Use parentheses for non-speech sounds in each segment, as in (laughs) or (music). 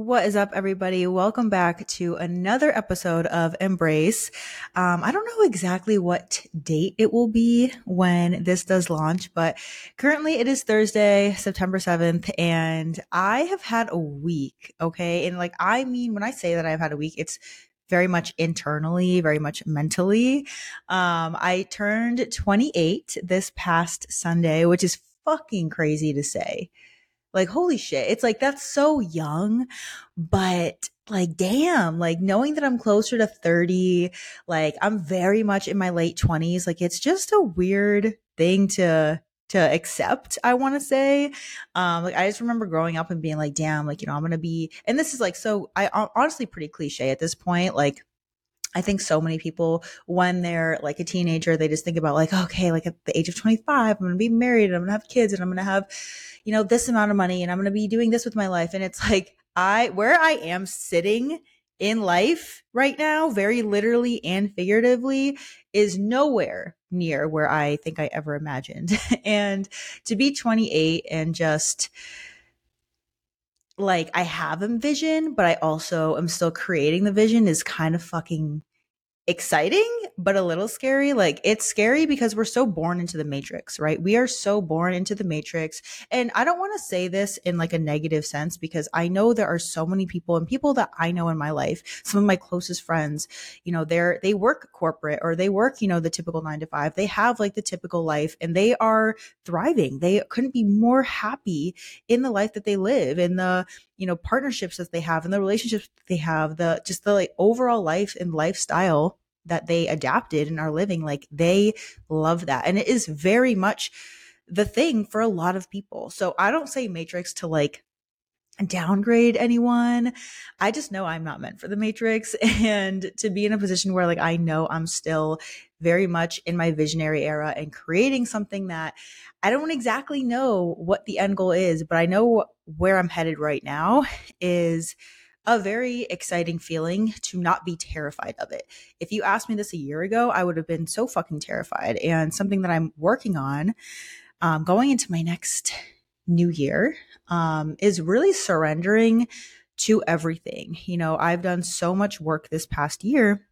What is up, everybody? Welcome back to another episode of Embrace. Um, I don't know exactly what date it will be when this does launch, but currently it is Thursday, September 7th, and I have had a week, okay? And like, I mean, when I say that I've had a week, it's very much internally, very much mentally. Um, I turned 28 this past Sunday, which is fucking crazy to say. Like, holy shit. It's like, that's so young, but like, damn, like knowing that I'm closer to 30, like I'm very much in my late 20s. Like, it's just a weird thing to, to accept, I want to say. Um, like I just remember growing up and being like, damn, like, you know, I'm to be, and this is like, so I honestly pretty cliche at this point. Like, I think so many people, when they're like a teenager, they just think about like, okay, like at the age of 25, I'm going to be married and I'm going to have kids and I'm going to have, you know, this amount of money and I'm going to be doing this with my life. And it's like, I, where I am sitting in life right now, very literally and figuratively, is nowhere near where I think I ever imagined. (laughs) and to be 28 and just, like I have a vision, but I also am still creating the vision is kind of fucking exciting but a little scary. Like it's scary because we're so born into the matrix right? We are so born into the matrix. And i don't want to say this in like a negative sense because i know there are so many people and people that i know in my life some of my closest friends you know they're they work corporate or they work you know the typical 9 to 5 they have like the typical life and they are thriving. They couldn't be more happy in the life that they live in the you know partnerships that they have and the relationships they have the just the like overall life and lifestyle that they adapted and are living like they love that. And it is very much the thing for a lot of people. So i don't say matrix to like downgrade anyone. I just know i'm not meant for the matrix. (laughs) And to be in a position where like i know i'm still very much in my visionary era and creating something that i don't exactly know what the end goal is but i know where i'm headed right now is a very exciting feeling to not be terrified of it. If you asked me this a year ago, I would have been so fucking terrified. And something that I'm working on um, going into my next new year um, is really surrendering to everything. You know, I've done so much work this past year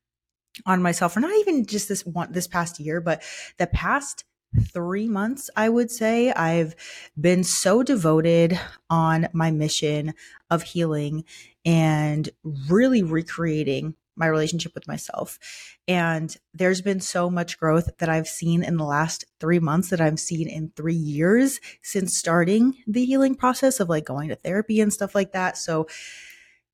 on myself, or not even just this one this past year, but the past three months, I would say, I've been so devoted on my mission of healing and really recreating my relationship with myself. And there's been so much growth that I've seen in the last three months that I've seen in three years since starting the healing process of like going to therapy and stuff like that. So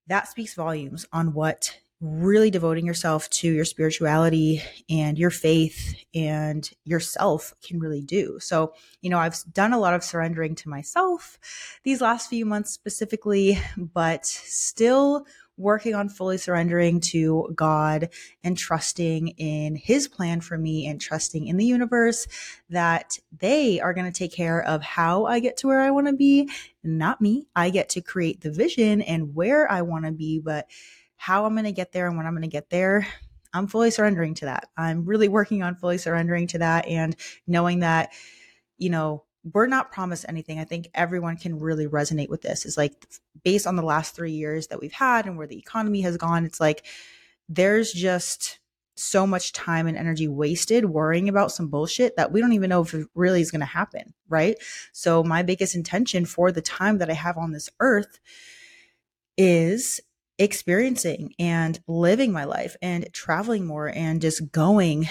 that speaks volumes on what really devoting yourself to your spirituality and your faith and yourself can really do. So, you know, I've done a lot of surrendering to myself these last few months specifically, but still working on fully surrendering to God and trusting in His plan for me and trusting in the universe that they are going to take care of how I get to where I want to be, not me. I get to create the vision and where I want to be, but how I'm going to get there and when I'm going to get there, I'm fully surrendering to that. I'm really working on fully surrendering to that and knowing that, you know, we're not promised anything. I think everyone can really resonate with this. Is like based on the last three years that we've had and where the economy has gone, it's like there's just so much time and energy wasted worrying about some bullshit that we don't even know if it really is going to happen. Right. So, my biggest intention for the time that I have on this earth is experiencing and living my life and traveling more and just going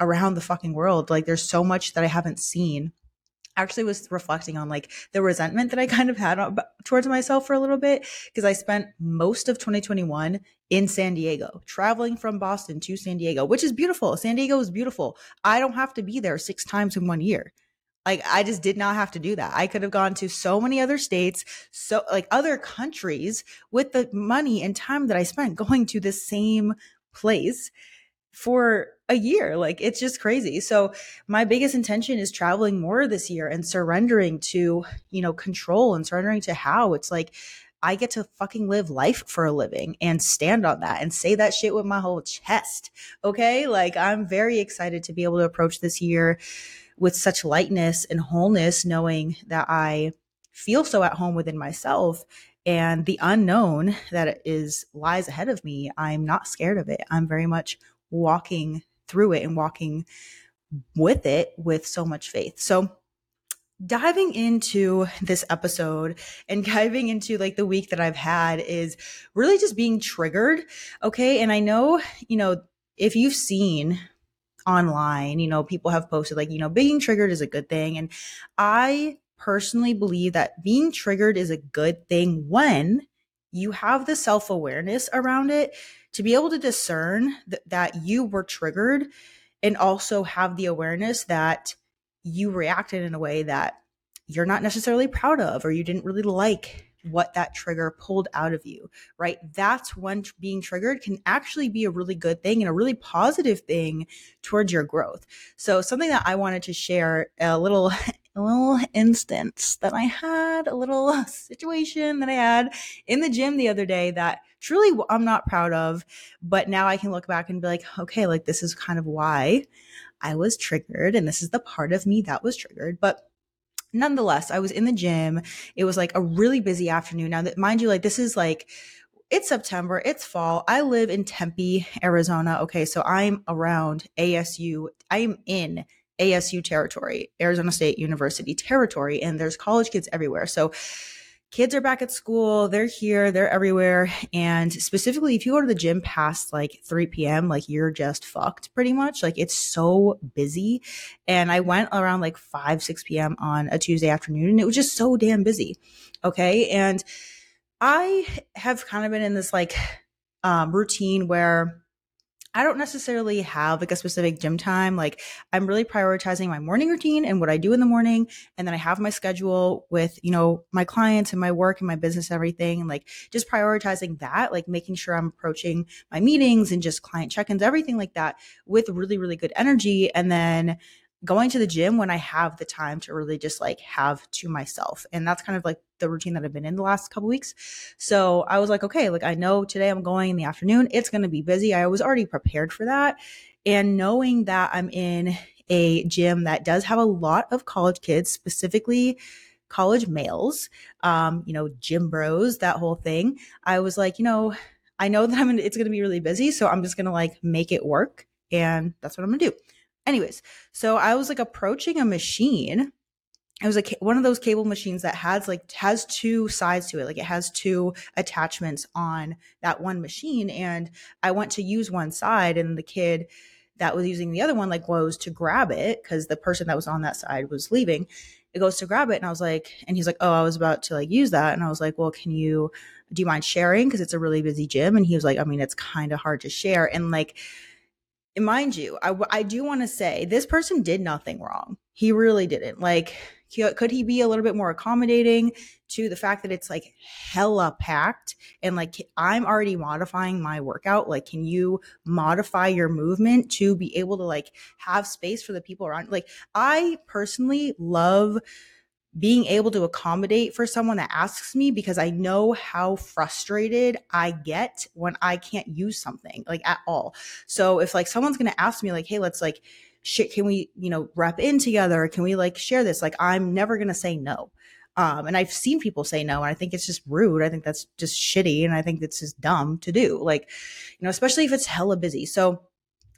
around the fucking world. Like there's so much that I haven't seen. I actually was reflecting on like the resentment that I (laughs) kind of had towards myself for a little bit because I spent most of 2021 in San Diego, traveling from Boston to San Diego, which is beautiful. San Diego is beautiful. I don't have to be there six times in one year. Like I just did not have to do that. I could have gone to so many other states, so like other countries with the money and time that I spent going to the same place for a year. Like it's just crazy. So my biggest intention is traveling more this year and surrendering to, you know, control and surrendering to how it's like I get to fucking live life for a living and stand on that and say that shit with my whole chest. Okay? Like I'm very excited to be able to approach this year with such lightness and wholeness, knowing that I feel so at home within myself and the unknown that is lies ahead of me, I'm not scared of it. I'm very much walking through it and walking with it with so much faith. So diving into this episode and (laughs) diving into like the week that I've had is really just being triggered. Okay. And I know, you know, if you've seen online, you know, people have posted like, you know, being triggered is a good thing. And I personally believe that being triggered is a good thing when you have the self awareness around it to be able to discern th- that you were triggered and also have the awareness that you reacted in a way that you're not necessarily proud of or you didn't really like what that trigger pulled out of you, right? That's when being triggered can actually be a really good thing and a really positive thing towards your growth. So something that I wanted to share a little (laughs) a little instance that I had, a little (laughs) situation that I had in the gym the other day that truly I'm not proud of, but now I can look back and be like, okay, like this is kind of why I was triggered and this is the part of me that was triggered, but nonetheless, I was in the gym. It was like a really busy afternoon. Now that mind you, like this is like it's September, it's fall. I live in Tempe, Arizona. Okay, so I'm around ASU. I'm in ASU territory, Arizona State University territory, and there's college kids everywhere. So kids are back at school, they're here, they're everywhere. And specifically, if you go to the gym past like 3 p.m., like you're just fucked pretty much. Like it's so busy. And I went around like 5, 6 p.m. on a Tuesday afternoon, and it was just so damn busy. Okay. And I have kind of been in this like um, routine where I don't necessarily have like a specific gym time. Like I'm really prioritizing my morning routine and what I do in the morning. And then I have my schedule with, you know, my clients and my work and my business, and everything. And like just prioritizing that, like making sure I'm approaching my meetings and just client check-ins, everything like that with really, really good energy. And then going to the gym when I have the time to really just like have to myself. And that's kind of like the routine that I've been in the last couple weeks. So I was like, okay, like I know today I'm going in the afternoon. It's going to be busy. I was already prepared for that. And knowing that I'm in a gym that does have a lot of college kids, specifically college males, um, you know, gym bros, that whole thing. I was like, you know, I know that I'm in, it's going to be really busy, so I'm just going to like make it work and that's what I'm going to do. Anyways, so I was like approaching a machine. It was like one of those cable machines that has like has two sides to it. Like it has two attachments on that one machine. And I went to use one side and the kid that was using the other one like goes to grab it because the person that was on that side was leaving. It goes to grab it and I was like, and he's like, oh, I was about to like use that. And I was like, well, can you, do you mind sharing? Because it's a really busy gym. And he was like, I mean, it's kind of hard to share. And like, mind you, I, I do want to say this person did nothing wrong. He really didn't. Like, could he be a little bit more accommodating to the fact that it's like hella packed and like I'm already modifying my workout? Like, can you modify your movement to be able to like have space for the people around? Like, I personally love being able to accommodate for someone that asks me because I know how frustrated I get when I can't use something like at all. So if like someone's going to ask me like, Hey, let's like, shit, can we, you know, rep in together? Can we like share this? Like, I'm never going to say no. Um, and I've seen people say no, and I think it's just rude. I think that's just shitty. And I think it's just dumb to do. Like, you know, especially if it's hella busy. So,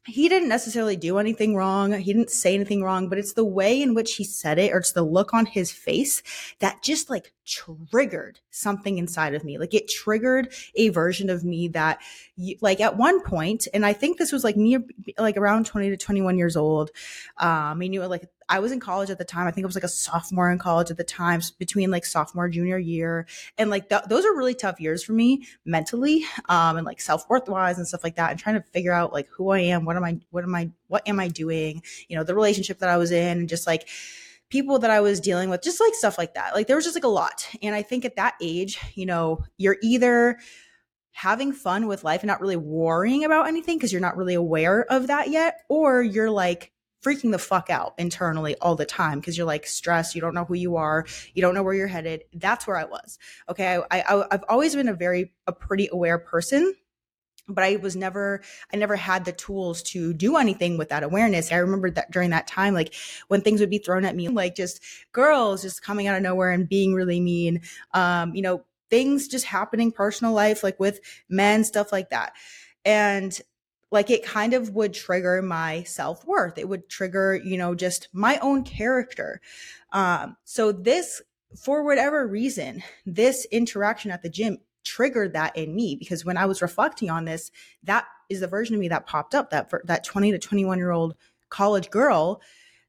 he didn't necessarily do anything wrong. He didn't say anything wrong, but it's the way in which he said it or it's the look on his face that just like triggered something inside of me. Like it triggered a version of me that like at one point, and I think this was like me like around 20 to 21 years old. Um, I knew like I was in college at the time. I think I was like a sophomore in college at the time, between like sophomore junior year, and like th- those are really tough years for me mentally, um, and like self worth wise and stuff like that, and trying to figure out like who I am, what am I, what am I, what am I doing, you know, the relationship that I was in, and just like people that I was dealing with, just like stuff like that. Like there was just like a lot, and I think at that age, you know, you're either having fun with life and not really worrying about anything because you're not really aware of that yet, or you're like freaking the fuck out internally all the time because you're like stressed. You don't know who you are. You don't know where you're headed. That's where I was. Okay. I, I, I've always been a very, a pretty aware person but I was never, I never had the tools to do anything with that awareness. I remember that during that time, like when things would be thrown at me, like just girls just coming out of nowhere and being really mean, um, you know, things just happening personal life like with men stuff like that. And like it kind of would trigger my self-worth. It would trigger you know just my own character. Um so this for whatever reason this interaction at the gym triggered that in me because when i was reflecting on this that is the version of me that popped up that that 20 to 21 year old college girl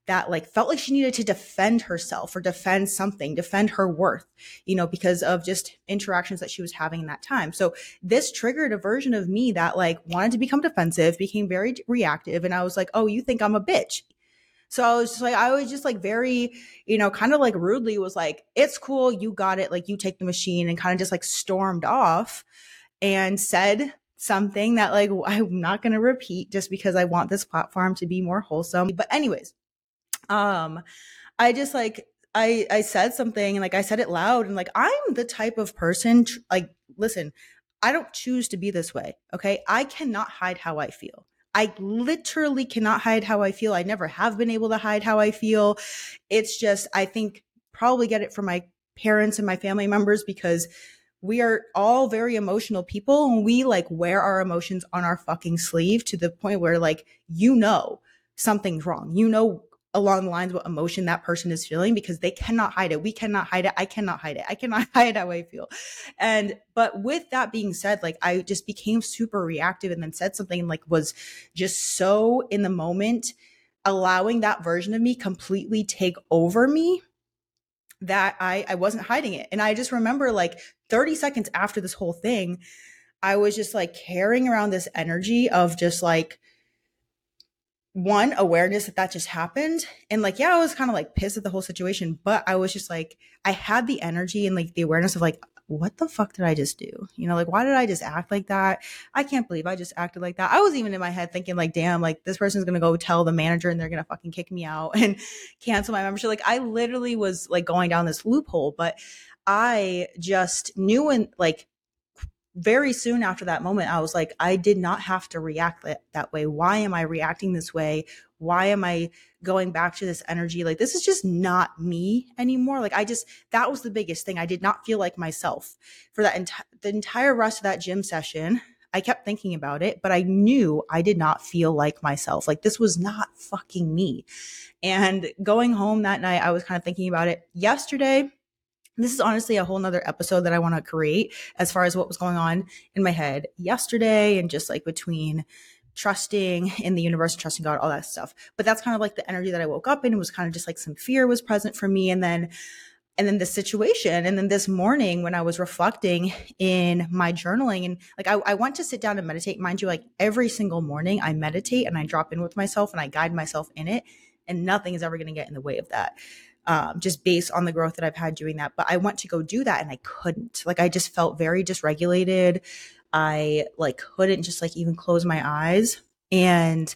that like felt like she needed to defend herself or defend something, defend her worth, you know, because of just interactions that she was having in that time. So this triggered a version of me that like wanted to become defensive, became very reactive. And I was like, oh, you think I'm a bitch. So I was just like, I was just like very, you know, kind of like rudely was like, it's cool. You got it. Like you take the machine and kind of just like stormed off and said something that like (laughs) I'm not going to repeat just because I want this platform to be more wholesome. But anyways, um I just like I I said something and like I said it loud and like I'm the type of person tr- like listen, I don't choose to be this way, okay? I cannot hide how I feel. I literally cannot hide how I feel. I never have been able to hide how I feel. It's just I think probably get it from my parents and my family members because we are all very emotional people and we like wear our emotions on our fucking sleeve to the point where like you know something's wrong. You know along the lines of what emotion that person is feeling because they cannot hide it. We cannot hide it. I cannot hide it. I cannot (laughs) hide how I feel. And but with that being said, like I just became super reactive and then said something like was just so in the moment, allowing that version of me completely take over me that I I wasn't hiding it. And I just remember like 30 seconds after this whole thing, I was just like carrying around this energy of just like one awareness that that just happened. And like yeah i was kind of like pissed at the whole situation but i was just like i had the energy and like the awareness of like what the fuck did i just do? You know like why did i just act like that? I can't believe i just acted like that. I was even in my head thinking like damn like this person's gonna go tell the manager and they're gonna fucking kick me out and (laughs) cancel my membership. Like i literally was like going down this loophole but i just knew and like very soon after that moment, I was like, I did not have to react that, that way. Why am I reacting this way? Why am I going back to this energy? Like, this is just not me anymore. Like, I just, that was the biggest thing. I did not feel like myself for that the entire rest of that gym session. I kept thinking about it, but I knew I did not feel like myself. Like, this was not fucking me. And going home that night, I was kind of thinking about it yesterday this is honestly a whole nother episode that I want to create as far as what was going on in my head yesterday and just like between trusting in the universe, trusting God, all that stuff. But that's kind of like the energy that I woke up in. It was kind of just like some fear was present for me. And then and then the situation and then this morning when i was reflecting in my journaling and like I, I want to sit down and meditate mind you like every single morning i meditate and i drop in with myself and i guide myself in it and nothing is ever going to get in the way of that um, just based on the growth that I've had doing that. But I went to go do that and I couldn't. Like I just felt very dysregulated. I like couldn't just like even close my eyes. And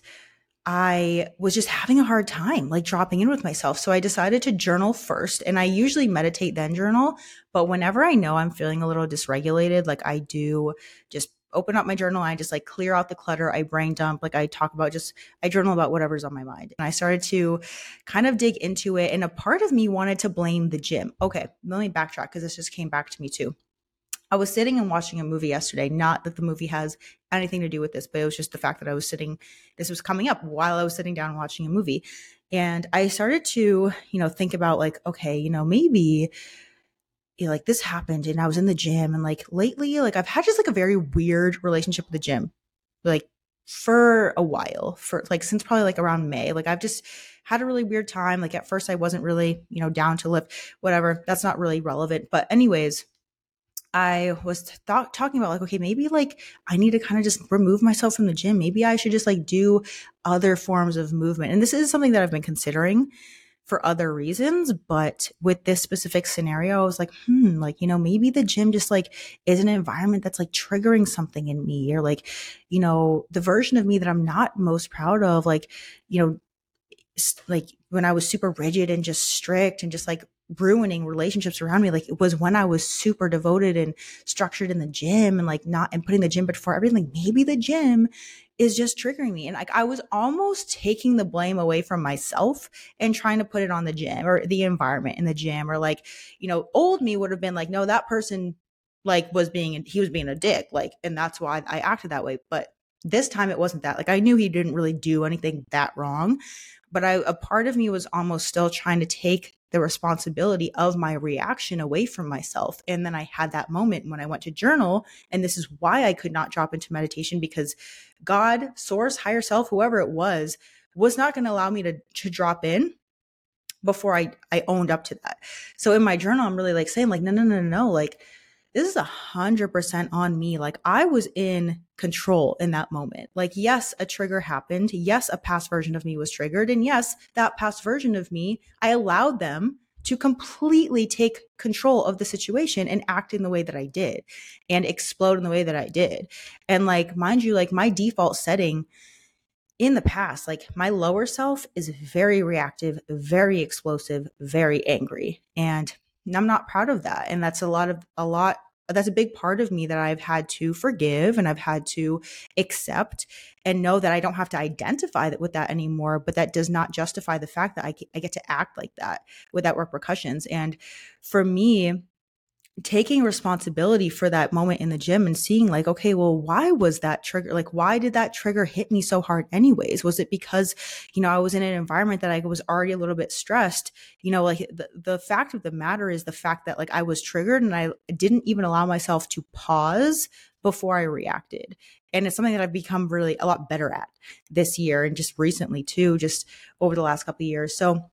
I was just having a hard time like dropping in with myself. So I decided to journal first. And I usually meditate then journal. But whenever I know I'm feeling a little dysregulated, like I do just open up my journal. I just like clear out the clutter. I brain dump. Like I talk about just, I journal about whatever's on my mind. And I started to kind of dig into it. And a part of me wanted to blame the gym. Okay, let me backtrack because this just came back to me too. I was sitting and watching a movie yesterday. Not that the movie has anything to do with this, but it was just the fact that I was sitting, this was coming up while I was sitting down watching a movie. And I started to, you know, think about like, okay, you know, maybe you know, like this happened and I was in the gym and like lately, like I've had just like a very weird relationship with the gym, like for a while, for like since probably like around May. Like I've just had a really weird time. Like at first I wasn't really, you know, down to lift, whatever. That's not really relevant. But anyways, I was th- talking about like, okay, maybe like I need to kind of just remove myself from the gym. Maybe I should just like do other forms of movement. And this is something that I've been considering for other reasons. But with this specific scenario, I was like, hmm, like, you know, maybe the gym just like is an environment that's like triggering something in me or like, you know, the version of me that I'm not most proud of, like, you know, like when I was super rigid and just strict and just like ruining relationships around me. Like it was when I was super devoted and structured in the gym and like not and putting the gym before everything. Like maybe the gym is just triggering me. And like I was almost taking the blame away from myself and trying to put it on the gym or the environment in the gym or like, you know, old me would have been like, no, that person like was being he was being a dick like and that's why i acted that way but this time it wasn't that like i knew he didn't really do anything that wrong but I, a part of me was almost still trying to take the responsibility of my reaction away from myself. And then I had that moment when I went to journal. And this is why I could not drop into meditation because God, source, higher self, whoever it was, was not going to allow me to, to drop in before I, I owned up to that. So in my journal, I'm really like saying like, no, no, no, no, like this is a hundred percent on me. Like I was in control in that moment. Like, yes, a trigger happened. Yes, a past version of me was triggered. And yes, that past version of me, I allowed them to completely take control of the situation and act in the way that I did and explode in the way that I did. And like, mind you, like my default setting in the past, like my lower self is very reactive, very explosive, very angry. And I'm not proud of that. And that's a lot of, a lot, that's a big part of me that I've had to forgive and I've had to accept and know that I don't have to identify that with that anymore. But that does not justify the fact that I, I get to act like that without repercussions. And for me, taking responsibility for that moment in the gym and seeing like okay well why was that trigger like why did that trigger hit me so hard anyways? Was it because you know i was in an environment that i was already a little bit stressed? You know like the, the fact of the matter is the fact that like i was triggered and i didn't even allow myself to pause before i reacted. And it's something that i've become really a lot better at this year and just recently too just over the last couple of years. So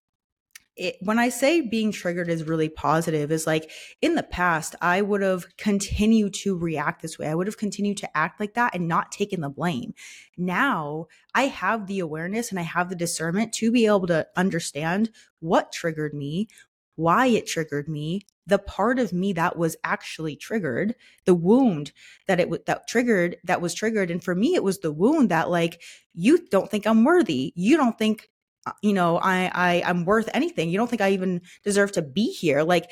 it, when I say being triggered is really positive, is like in the past, I would have continued to react this way. I would have continued to act like that and not taken the blame. Now I have the awareness and I have the discernment to be able to understand what triggered me, why it triggered me, the part of me that was actually triggered, the wound that it that triggered that was triggered and for me it was the wound that like you don't think I'm worthy. You don't think Uh, you know, I, I, I'm worth anything. You don't think I even deserve to be here. Like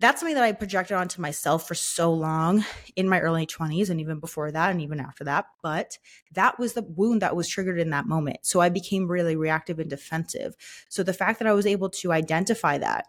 that's something that I projected onto myself for so long in my early 20s and even before that and even after that. But that was the wound that was triggered in that moment. So I became really reactive and defensive. So the fact that I was able to identify that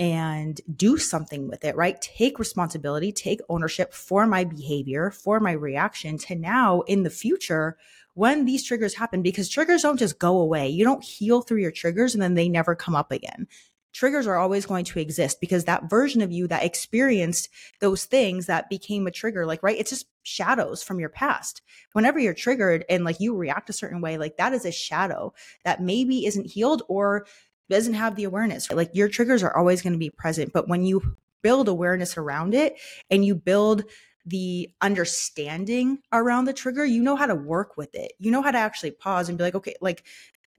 and do something with it, right? Take responsibility, take ownership for my behavior, for my reaction to now in the future when these triggers happen because triggers don't just go away. You don't heal through your triggers and then they never come up again. Triggers are always going to exist because that version of you that experienced those things that became a trigger, like, right? It's just shadows from your past. Whenever you're triggered and like you react a certain way, like that is a shadow that maybe isn't healed or doesn't have the awareness. Like your triggers are always going to be present. But when you build awareness around it and you build the understanding around the trigger, you know how to work with it. You know how to actually pause and be like, okay, like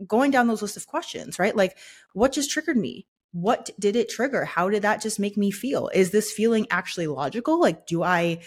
going down those list of questions, right? Like, what just triggered me? What did it trigger? How did that just make me feel? Is this feeling actually logical? Like, do I,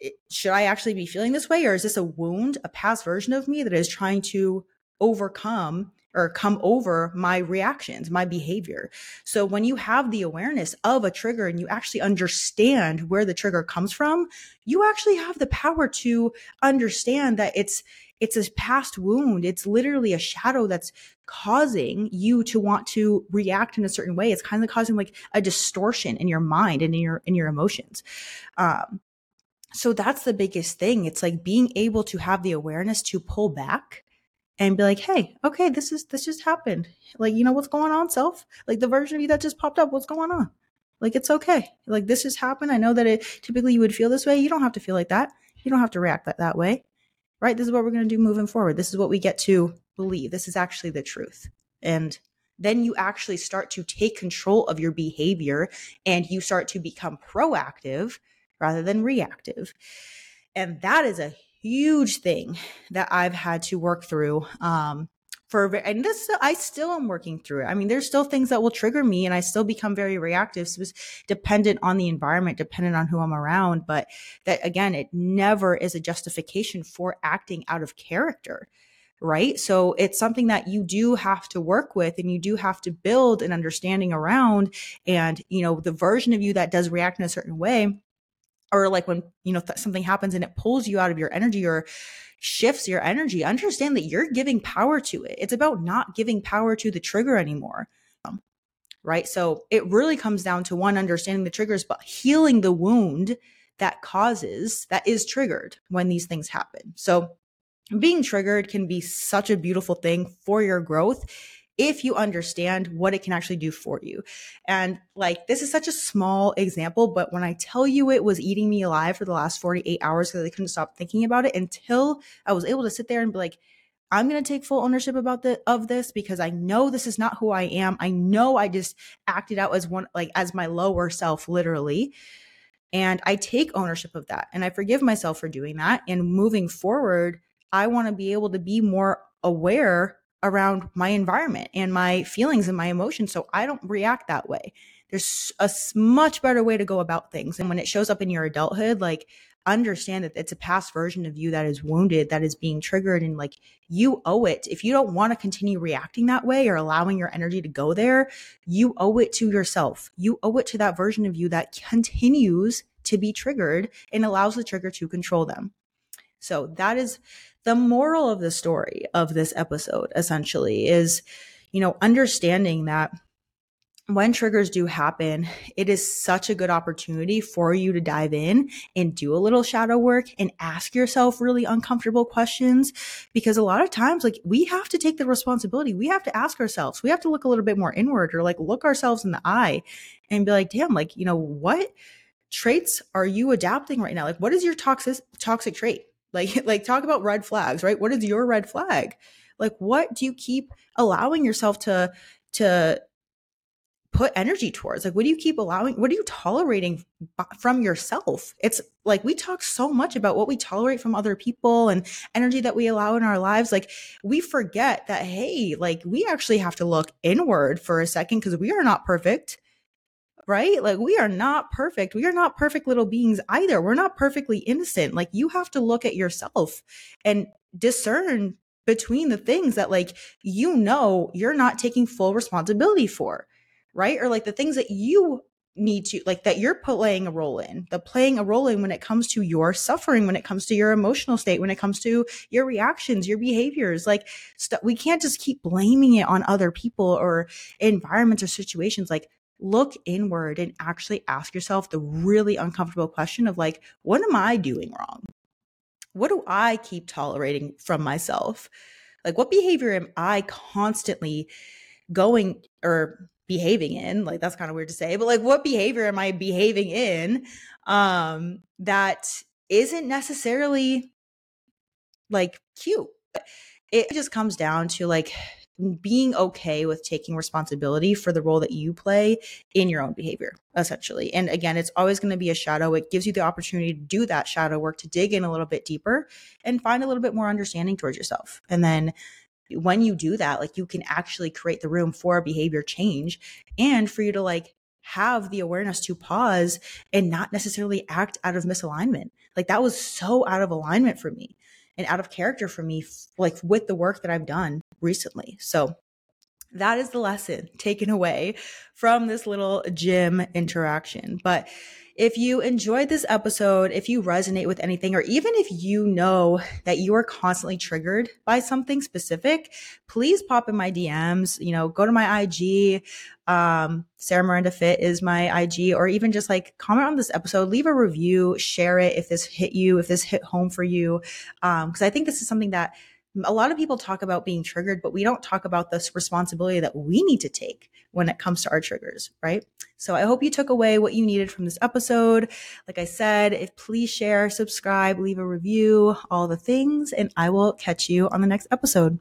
eh, should I actually be feeling this way? Or is this a wound, a past version of me that is trying to overcome or come over my reactions, my behavior. So when you have the awareness of a trigger and you actually understand where the trigger comes from, you actually have the power to understand that it's it's a past wound. It's literally a shadow that's causing you to want to react in a certain way. It's kind of causing like a distortion in your mind and in your in your emotions. Um, so that's the biggest thing. It's like being able to have the awareness to pull back and be like, hey, okay, this is this just happened. Like, you know what's going on, self? Like the version of you that just popped up, what's going on? Like it's okay. Like this just happened. I know that it typically you would feel this way. You don't have to feel like that. You don't have to react that, that way. Right? This is what we're going to do moving forward. This is what we get to believe. This is actually the truth. And then you actually start to take control of your behavior and you start to become proactive rather than reactive. And that is a huge thing that I've had to work through. Um, for and this I still am working through. I mean, there's still things that will trigger me, and I still become very reactive. So it's dependent on the environment, dependent on who I'm around. But that again, it never is a justification for acting out of character right? So it's something that you do have to work with and you do have to build an understanding around. And, you know, the version of you that does react in a certain way or like when you know th- something happens and it pulls you out of your energy or shifts your energy understand that you're giving power to it. It's about not giving power to the trigger anymore. Um, right? So it really comes down to one understanding the triggers but healing the wound that causes, that is triggered when these things happen. So being triggered can be such a beautiful thing for your growth if you understand what it can actually do for you. And like, this is such a small example, but when I tell you it was eating me alive for the last 48 hours because I couldn't stop thinking about it until I was able to sit there and be like, I'm going to take full ownership about the of this because I know this is not who I am. I know I just acted out as one like as my lower self literally. And I take ownership of that and I forgive myself for doing that and moving forward, I want to be able to be more aware around my environment and my feelings and my emotions so I don't react that way. There's a much better way to go about things. And when it shows up in your adulthood, like understand that it's a past version of you that is wounded, that is being triggered, and like you owe it. If you don't want to continue reacting that way or allowing your energy to go there, you owe it to yourself. You owe it to that version of you that continues to be triggered and allows the trigger to control them. So that is the moral of the story of this episode essentially is, you know, understanding that when triggers do happen, it is such a good opportunity for you to dive in and do a little shadow work and ask yourself really uncomfortable questions. Because a lot of times, like, we have to take the responsibility. We have to ask ourselves, we have to look a little bit more inward or like look ourselves in the eye and be like, damn, like, you know, what traits are you adapting right now? Like, what is your toxic, toxic trait? Like, (laughs) like talk about red flags, right? What is your red flag? Like, what do you keep allowing yourself to, to put energy towards? Like, what do you keep allowing? What are you tolerating from yourself? It's like we talk so much about what we tolerate from other people and energy that we allow in our lives. Like, we forget that, hey, like we actually have to look inward for a second because we are not perfect right? Like we are not perfect. We are not perfect little beings either. We're not perfectly innocent. Like you have to look at yourself and discern between the things that like you know you're not taking full responsibility for, right? Or like the things that you need to like that you're playing a role in the playing a role in when it comes to your suffering when it comes to your emotional state when it comes to your reactions your behaviors like st- we can't just keep blaming it on other people or environments or situations like look inward and actually ask yourself the really uncomfortable question of like, what am I doing wrong? What do I keep tolerating from myself? Like, what behavior am I constantly going or behaving in? Like, that's kind of weird to say, but like, what behavior am I behaving in um, that isn't necessarily like cute? It just comes down to like, being okay with taking responsibility for the role that you play in your own behavior, essentially. And again, it's always going to be a shadow. It gives you the opportunity to do that shadow work, to dig in a little bit deeper and find a little bit more understanding towards yourself. And then when you do that, like you can actually create the room for behavior change and for you to like have the awareness to pause and not necessarily act out of misalignment. Like that was so out of alignment for me and out of character for me, like with the work that I've done recently. So that is the lesson taken away from this little gym interaction. But if you enjoyed this episode, if you resonate with anything, or even if you know that you are constantly triggered by something specific, please pop in my DMs. You know, go to my IG. Um, Sarah Miranda Fit is my IG, or even just like comment on this episode, leave a review, share it if this hit you, if this hit home for you. Um, because I think this is something that a lot of people talk about being triggered, but we don't talk about this responsibility that we need to take when it comes to our triggers, right? So I hope you took away what you needed from this episode. Like I said, if please share, subscribe, leave a review, all the things, and I will catch you on the next episode.